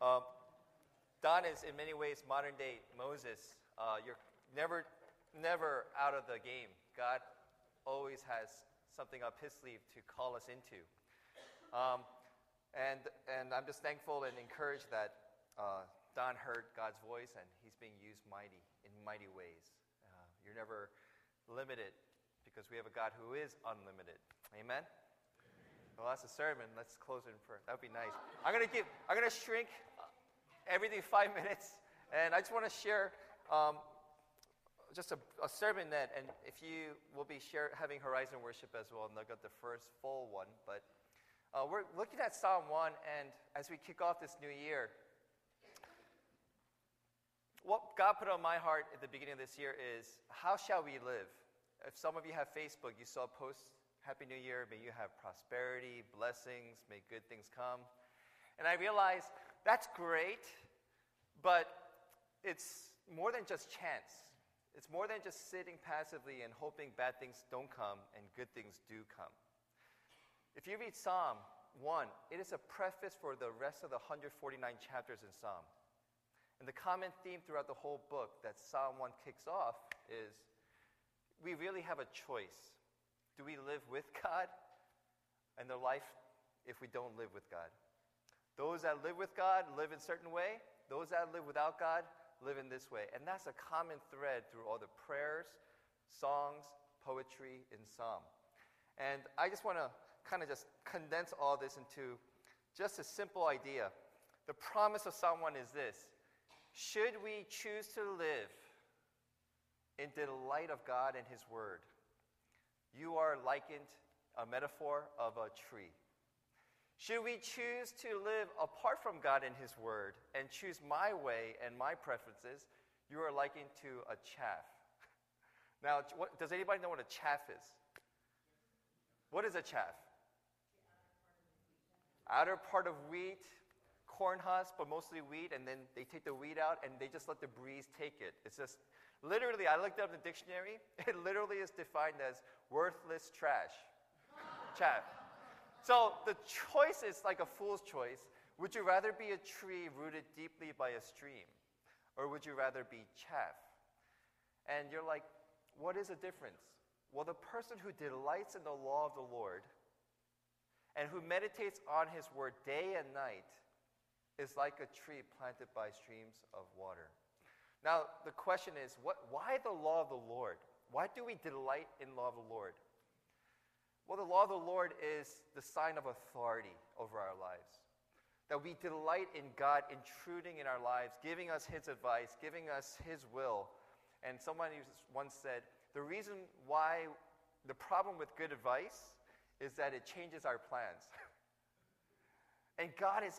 Um, Don is in many ways modern day Moses. Uh, you're never, never out of the game. God always has something up his sleeve to call us into. Um, and, and I'm just thankful and encouraged that uh, Don heard God's voice and he's being used mighty in mighty ways. Uh, you're never limited because we have a God who is unlimited. Amen. Well, that's a sermon. Let's close it in prayer. That would be nice. I'm gonna give. I'm gonna shrink everything five minutes, and I just want to share um, just a, a, sermon that, and if you will be share, having Horizon Worship as well, and they'll get the first full one. But uh, we're looking at Psalm one, and as we kick off this new year, what God put on my heart at the beginning of this year is how shall we live? If some of you have Facebook, you saw a post Happy New Year. May you have prosperity, blessings, may good things come. And I realized that's great, but it's more than just chance. It's more than just sitting passively and hoping bad things don't come and good things do come. If you read Psalm 1, it is a preface for the rest of the 149 chapters in Psalm. And the common theme throughout the whole book that Psalm 1 kicks off is we really have a choice. Do we live with God and the life if we don't live with God? Those that live with God live in a certain way. Those that live without God live in this way. And that's a common thread through all the prayers, songs, poetry and Psalm. And I just want to kind of just condense all this into just a simple idea. The promise of Psalm 1 is this Should we choose to live in delight of God and His Word, you are likened a metaphor of a tree. Should we choose to live apart from God and His Word and choose my way and my preferences, you are likened to a chaff. Now, what, does anybody know what a chaff is? What is a chaff? Outer part of wheat, corn husk, but mostly wheat, and then they take the wheat out and they just let the breeze take it. It's just Literally, I looked up the dictionary. It literally is defined as worthless trash. Chaff. So the choice is like a fool's choice. Would you rather be a tree rooted deeply by a stream? Or would you rather be chaff? And you're like, what is the difference? Well, the person who delights in the law of the Lord and who meditates on his word day and night is like a tree planted by streams of water. Now, the question is, what, why the law of the Lord? Why do we delight in law of the Lord? Well, the law of the Lord is the sign of authority over our lives. That we delight in God intruding in our lives, giving us His advice, giving us His will. And someone once said, the reason why the problem with good advice is that it changes our plans. and God is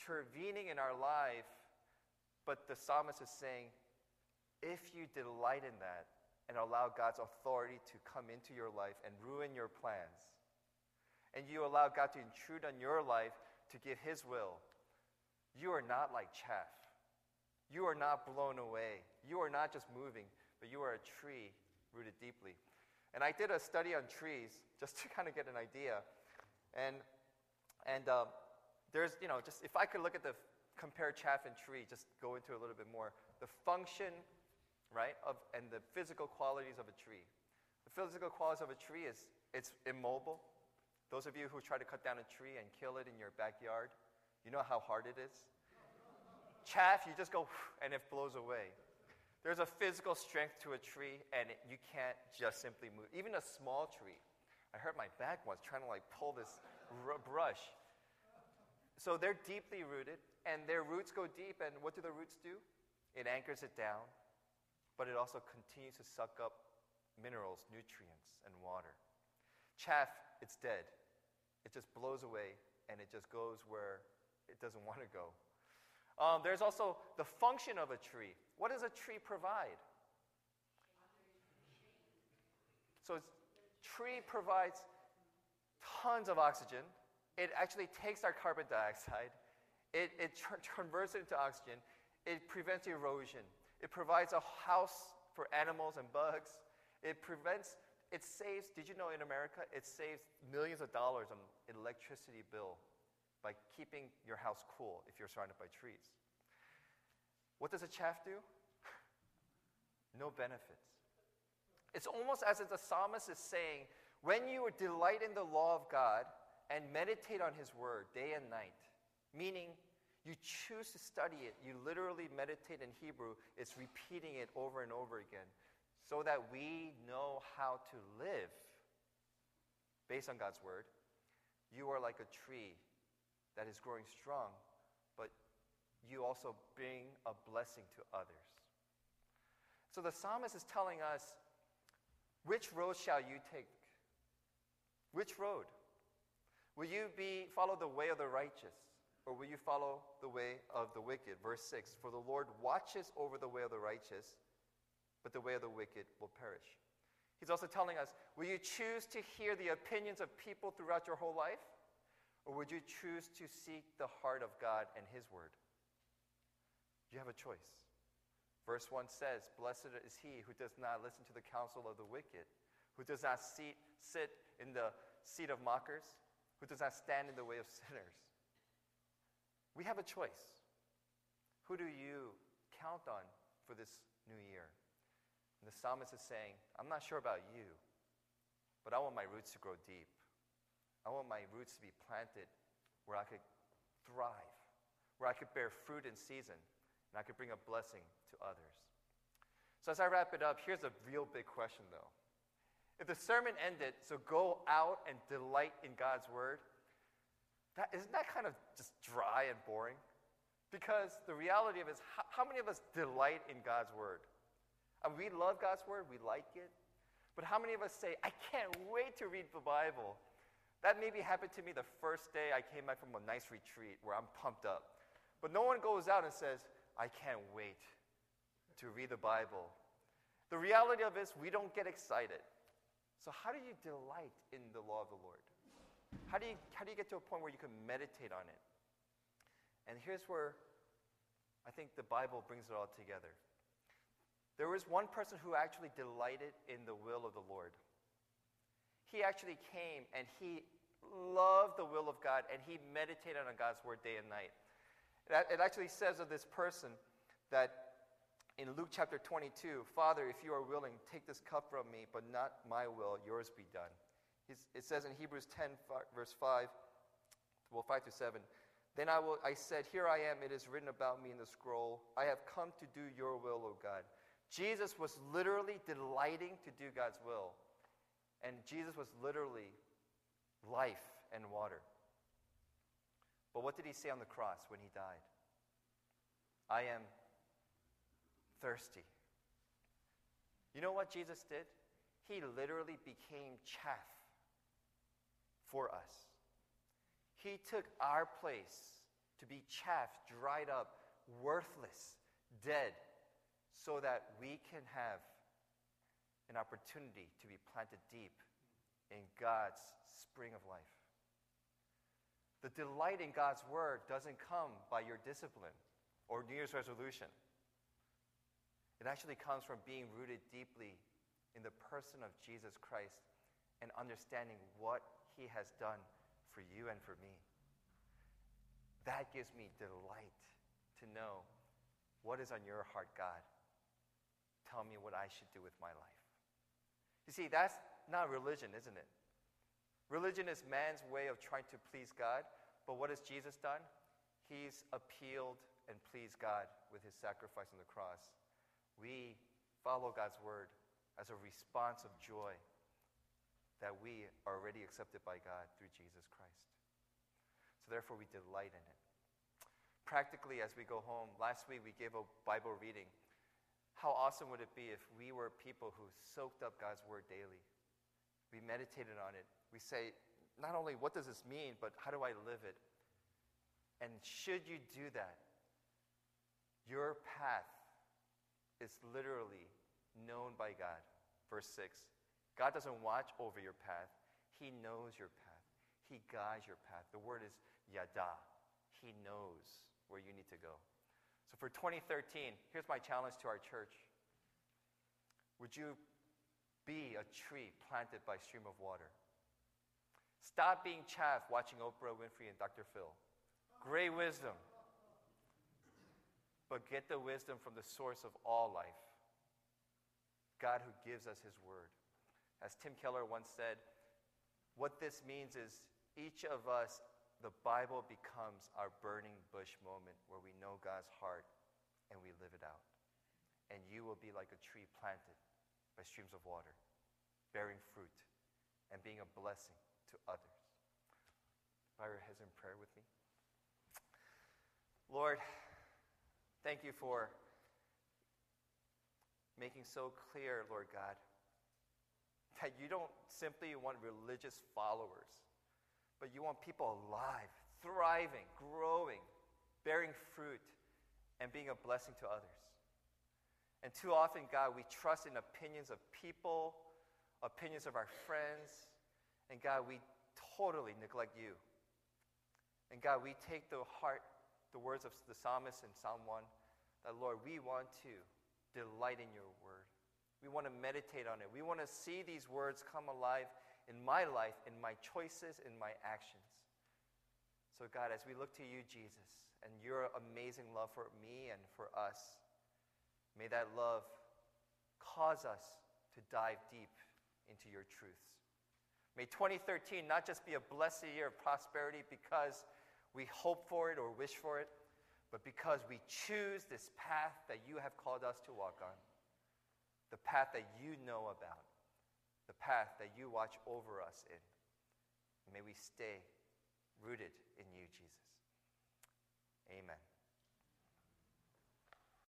intervening in our life, but the psalmist is saying, if you delight in that and allow God's authority to come into your life and ruin your plans, and you allow God to intrude on your life to give His will, you are not like chaff. You are not blown away. You are not just moving, but you are a tree rooted deeply. And I did a study on trees just to kind of get an idea. And, and uh, there's, you know, just if I could look at the compare chaff and tree, just go into a little bit more. The function right? Of, and the physical qualities of a tree. The physical qualities of a tree is it's immobile. Those of you who try to cut down a tree and kill it in your backyard, you know how hard it is? Chaff, you just go and it blows away. There's a physical strength to a tree, and it, you can't just simply move. Even a small tree. I hurt my back once trying to like pull this r- brush. So they're deeply rooted, and their roots go deep, and what do the roots do? It anchors it down, but it also continues to suck up minerals, nutrients, and water. Chaff, it's dead. It just blows away and it just goes where it doesn't want to go. Um, there's also the function of a tree. What does a tree provide? So, tree provides tons of oxygen. It actually takes our carbon dioxide, it, it tr- converts it into oxygen, it prevents erosion, it provides a house for animals and bugs. It prevents, it saves, did you know in America, it saves millions of dollars on electricity bill by keeping your house cool if you're surrounded by trees. What does a chaff do? no benefits. It's almost as if the psalmist is saying, when you delight in the law of God and meditate on his word day and night, meaning you choose to study it, you literally meditate in Hebrew, it's repeating it over and over again so that we know how to live based on God's word. You are like a tree that is growing strong, but you also bring a blessing to others. So the psalmist is telling us which road shall you take? Which road? Will you be follow the way of the righteous or will you follow the way of the wicked? Verse 6 For the Lord watches over the way of the righteous, but the way of the wicked will perish. He's also telling us Will you choose to hear the opinions of people throughout your whole life? Or would you choose to seek the heart of God and His word? You have a choice. Verse 1 says, Blessed is he who does not listen to the counsel of the wicked, who does not seat, sit in the seat of mockers, who does not stand in the way of sinners. We have a choice. Who do you count on for this new year? And the psalmist is saying, I'm not sure about you, but I want my roots to grow deep. I want my roots to be planted where I could thrive, where I could bear fruit in season, and I could bring a blessing to others. So, as I wrap it up, here's a real big question though. If the sermon ended, so go out and delight in God's word, that, isn't that kind of just dry and boring? Because the reality of it is, how, how many of us delight in God's word? Uh, we love God's word, we like it. But how many of us say, I can't wait to read the Bible? That maybe happened to me the first day I came back from a nice retreat where I'm pumped up. But no one goes out and says, I can't wait to read the Bible. The reality of it is, we don't get excited. So, how do you delight in the law of the Lord? How do you, how do you get to a point where you can meditate on it? And here's where I think the Bible brings it all together. There was one person who actually delighted in the will of the Lord he actually came and he loved the will of God and he meditated on God's word day and night. It actually says of this person that in Luke chapter 22, Father, if you are willing, take this cup from me, but not my will, yours be done. It says in Hebrews 10, verse 5, well, 5 through 7, then I, will, I said, Here I am, it is written about me in the scroll. I have come to do your will, O God. Jesus was literally delighting to do God's will. And Jesus was literally life and water. But what did he say on the cross when he died? I am thirsty. You know what Jesus did? He literally became chaff for us. He took our place to be chaff, dried up, worthless, dead, so that we can have an opportunity to be planted deep in God's spring of life. The delight in God's word doesn't come by your discipline or New Year's resolution. It actually comes from being rooted deeply in the person of Jesus Christ and understanding what he has done for you and for me. That gives me delight to know what is on your heart, God. Tell me what I should do with my life. You see, that's not religion, isn't it? Religion is man's way of trying to please God, but what has Jesus done? He's appealed and pleased God with his sacrifice on the cross. We follow God's word as a response of joy that we are already accepted by God through Jesus Christ. So therefore, we delight in it. Practically, as we go home, last week we gave a Bible reading how awesome would it be if we were people who soaked up God's word daily? We meditated on it. We say, not only what does this mean, but how do I live it? And should you do that, your path is literally known by God. Verse 6 God doesn't watch over your path, He knows your path. He guides your path. The word is yada. He knows where you need to go. So for 2013, here's my challenge to our church. Would you be a tree planted by stream of water? Stop being chaff watching Oprah Winfrey and Dr. Phil. Great wisdom. But get the wisdom from the source of all life God who gives us His Word. As Tim Keller once said, what this means is each of us, the Bible becomes our burning bush moment where we know God's heart and we live it out. And you will be like a tree planted by streams of water, bearing fruit and being a blessing to others. Bow your heads in prayer with me. Lord, thank you for making so clear, Lord God, that you don't simply want religious followers, but you want people alive, thriving, growing, bearing fruit, and being a blessing to others. And too often, God, we trust in opinions of people, opinions of our friends, and God, we totally neglect you. And God, we take the heart, the words of the psalmist in Psalm 1, that Lord, we want to delight in your word. We want to meditate on it. We want to see these words come alive in my life, in my choices, in my actions. So, God, as we look to you, Jesus, and your amazing love for me and for us, may that love cause us to dive deep into your truths. May 2013 not just be a blessed year of prosperity because we hope for it or wish for it, but because we choose this path that you have called us to walk on, the path that you know about, the path that you watch over us in. May we stay rooted in you, Jesus. Amen.